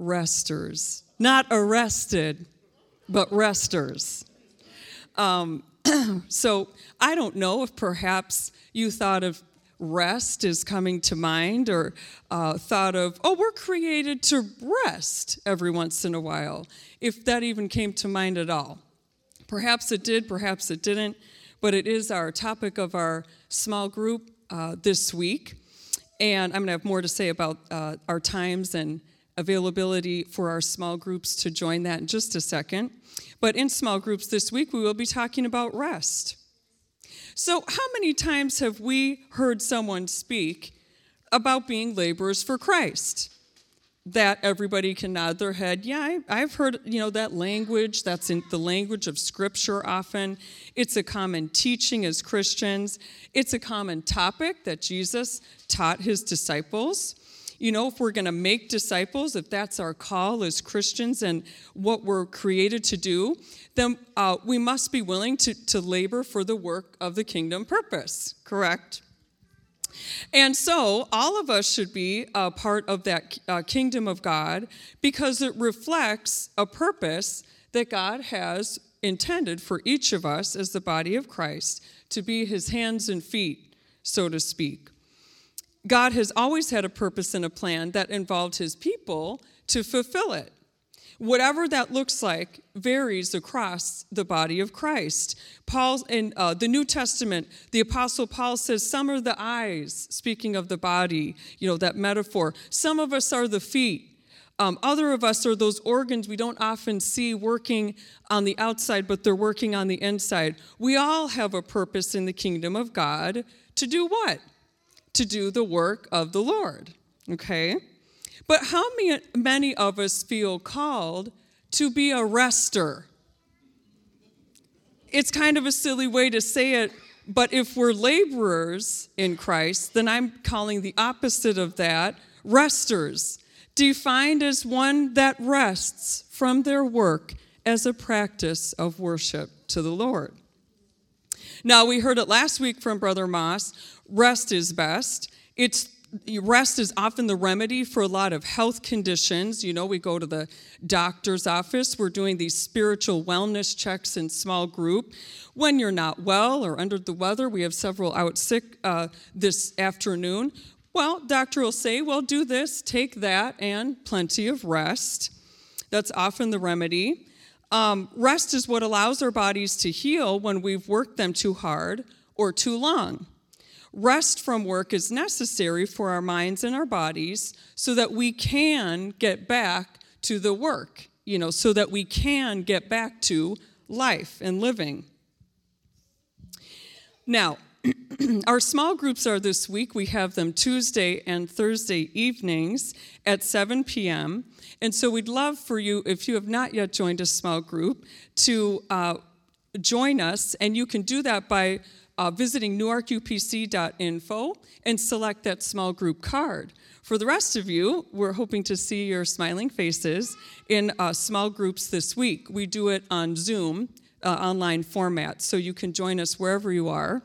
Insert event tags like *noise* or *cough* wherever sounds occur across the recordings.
resters. Not arrested, but resters. Um, *clears throat* so I don't know if perhaps you thought of rest is coming to mind or uh, thought of, oh, we're created to rest every once in a while, if that even came to mind at all. Perhaps it did, perhaps it didn't, but it is our topic of our small group uh, this week. And I'm going to have more to say about uh, our times and availability for our small groups to join that in just a second. But in small groups this week, we will be talking about rest. So, how many times have we heard someone speak about being laborers for Christ? That everybody can nod their head. Yeah, I, have heard, you know, that language. That's in the language of Scripture often. It's a common teaching as Christians. It's a common topic that Jesus taught his disciples you know, if we're going to make disciples, if that's our call as Christians and what we're created to do, then uh, we must be willing to, to labor for the work of the kingdom purpose, correct? And so, all of us should be a part of that uh, kingdom of God because it reflects a purpose that God has intended for each of us as the body of Christ to be his hands and feet, so to speak. God has always had a purpose and a plan that involved his people to fulfill it. Whatever that looks like varies across the body of Christ. Paul in uh, the New Testament, the Apostle Paul says, Some are the eyes, speaking of the body, you know, that metaphor. Some of us are the feet. Um, other of us are those organs we don't often see working on the outside, but they're working on the inside. We all have a purpose in the kingdom of God to do what? To do the work of the Lord. Okay? But how many of us feel called to be a rester? It's kind of a silly way to say it, but if we're laborers in Christ, then I'm calling the opposite of that resters, defined as one that rests from their work as a practice of worship to the Lord. Now, we heard it last week from Brother Moss rest is best. It's rest is often the remedy for a lot of health conditions. You know, we go to the doctor's office, we're doing these spiritual wellness checks in small group. When you're not well or under the weather, we have several out sick uh, this afternoon. Well, doctor will say, well, do this, take that, and plenty of rest. That's often the remedy. Um, rest is what allows our bodies to heal when we've worked them too hard or too long. Rest from work is necessary for our minds and our bodies so that we can get back to the work, you know, so that we can get back to life and living. Now, our small groups are this week. We have them Tuesday and Thursday evenings at 7 p.m. And so we'd love for you, if you have not yet joined a small group, to uh, join us. And you can do that by uh, visiting newarkupc.info and select that small group card. For the rest of you, we're hoping to see your smiling faces in uh, small groups this week. We do it on Zoom, uh, online format, so you can join us wherever you are.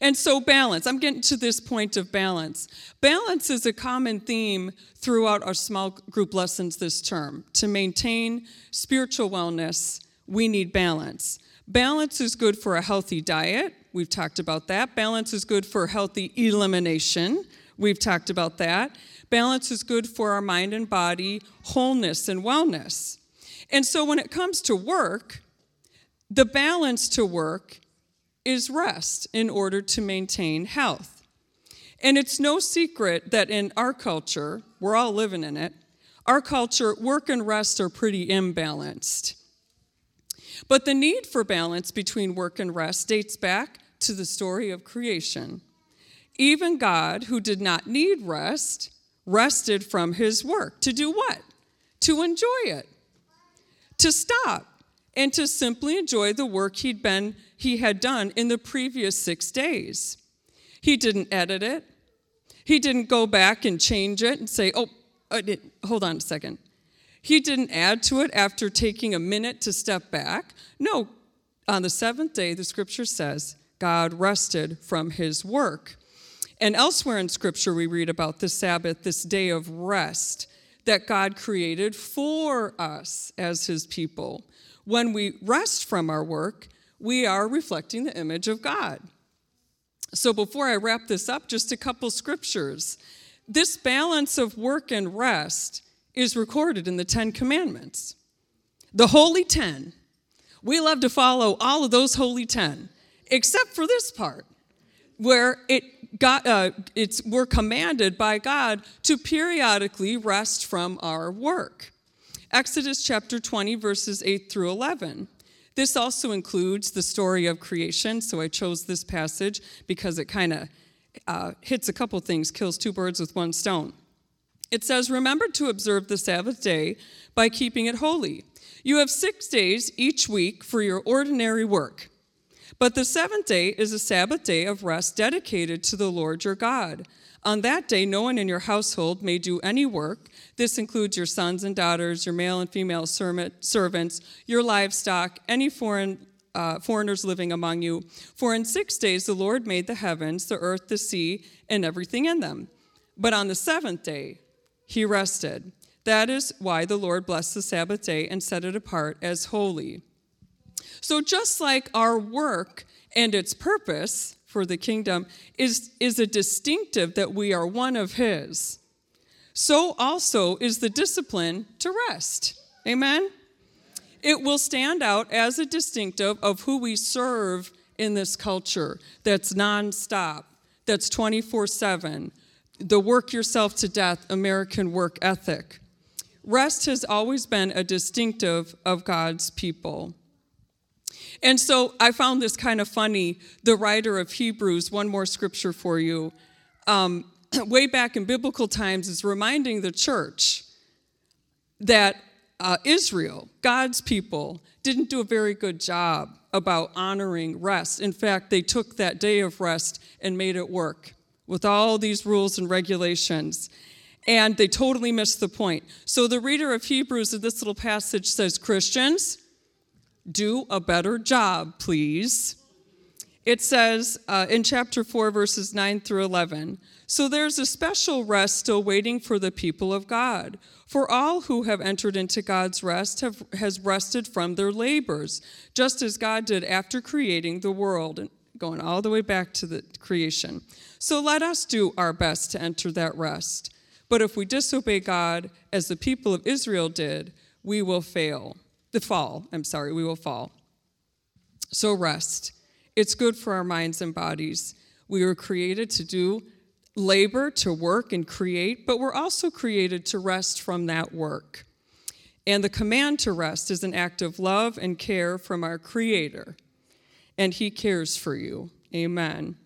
And so, balance. I'm getting to this point of balance. Balance is a common theme throughout our small group lessons this term. To maintain spiritual wellness, we need balance. Balance is good for a healthy diet. We've talked about that. Balance is good for healthy elimination. We've talked about that. Balance is good for our mind and body, wholeness and wellness. And so when it comes to work, the balance to work is rest in order to maintain health. And it's no secret that in our culture, we're all living in it, our culture, work and rest are pretty imbalanced. But the need for balance between work and rest dates back to the story of creation. Even God, who did not need rest, rested from his work. To do what? To enjoy it, to stop, and to simply enjoy the work he'd been, he had done in the previous six days. He didn't edit it. He didn't go back and change it and say, oh, hold on a second. He didn't add to it after taking a minute to step back. No, on the seventh day, the scripture says, God rested from his work. And elsewhere in scripture, we read about the Sabbath, this day of rest, that God created for us as his people. When we rest from our work, we are reflecting the image of God. So before I wrap this up, just a couple scriptures. This balance of work and rest is recorded in the Ten Commandments. The Holy Ten. We love to follow all of those Holy Ten, except for this part, where it got, uh, it's, we're commanded by God to periodically rest from our work. Exodus chapter 20, verses 8 through 11. This also includes the story of creation, so I chose this passage because it kind of uh, hits a couple things, kills two birds with one stone. It says, Remember to observe the Sabbath day by keeping it holy. You have six days each week for your ordinary work. But the seventh day is a Sabbath day of rest dedicated to the Lord your God. On that day, no one in your household may do any work. This includes your sons and daughters, your male and female servants, your livestock, any foreign uh, foreigners living among you. For in six days the Lord made the heavens, the earth, the sea, and everything in them. But on the seventh day he rested. That is why the Lord blessed the Sabbath day and set it apart as holy. So, just like our work and its purpose, for the kingdom is, is a distinctive that we are one of His. So also is the discipline to rest. Amen? It will stand out as a distinctive of who we serve in this culture that's nonstop, that's 24 7, the work yourself to death American work ethic. Rest has always been a distinctive of God's people. And so I found this kind of funny. The writer of Hebrews, one more scripture for you, um, *clears throat* way back in biblical times, is reminding the church that uh, Israel, God's people, didn't do a very good job about honoring rest. In fact, they took that day of rest and made it work with all these rules and regulations. And they totally missed the point. So the reader of Hebrews in this little passage says, Christians, do a better job, please. It says uh, in chapter 4, verses 9 through 11 So there's a special rest still waiting for the people of God. For all who have entered into God's rest have, has rested from their labors, just as God did after creating the world, and going all the way back to the creation. So let us do our best to enter that rest. But if we disobey God, as the people of Israel did, we will fail the fall, I'm sorry, we will fall. So rest. It's good for our minds and bodies. We were created to do labor, to work and create, but we're also created to rest from that work. And the command to rest is an act of love and care from our Creator, and He cares for you. Amen.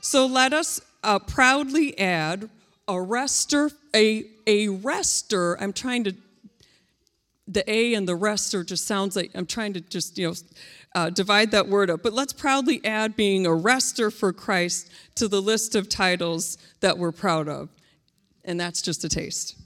So let us uh, proudly add a rester, a, a rester. I'm trying to the A and the rest are just sounds like I'm trying to just, you know, uh, divide that word up. But let's proudly add being a rester for Christ to the list of titles that we're proud of. And that's just a taste.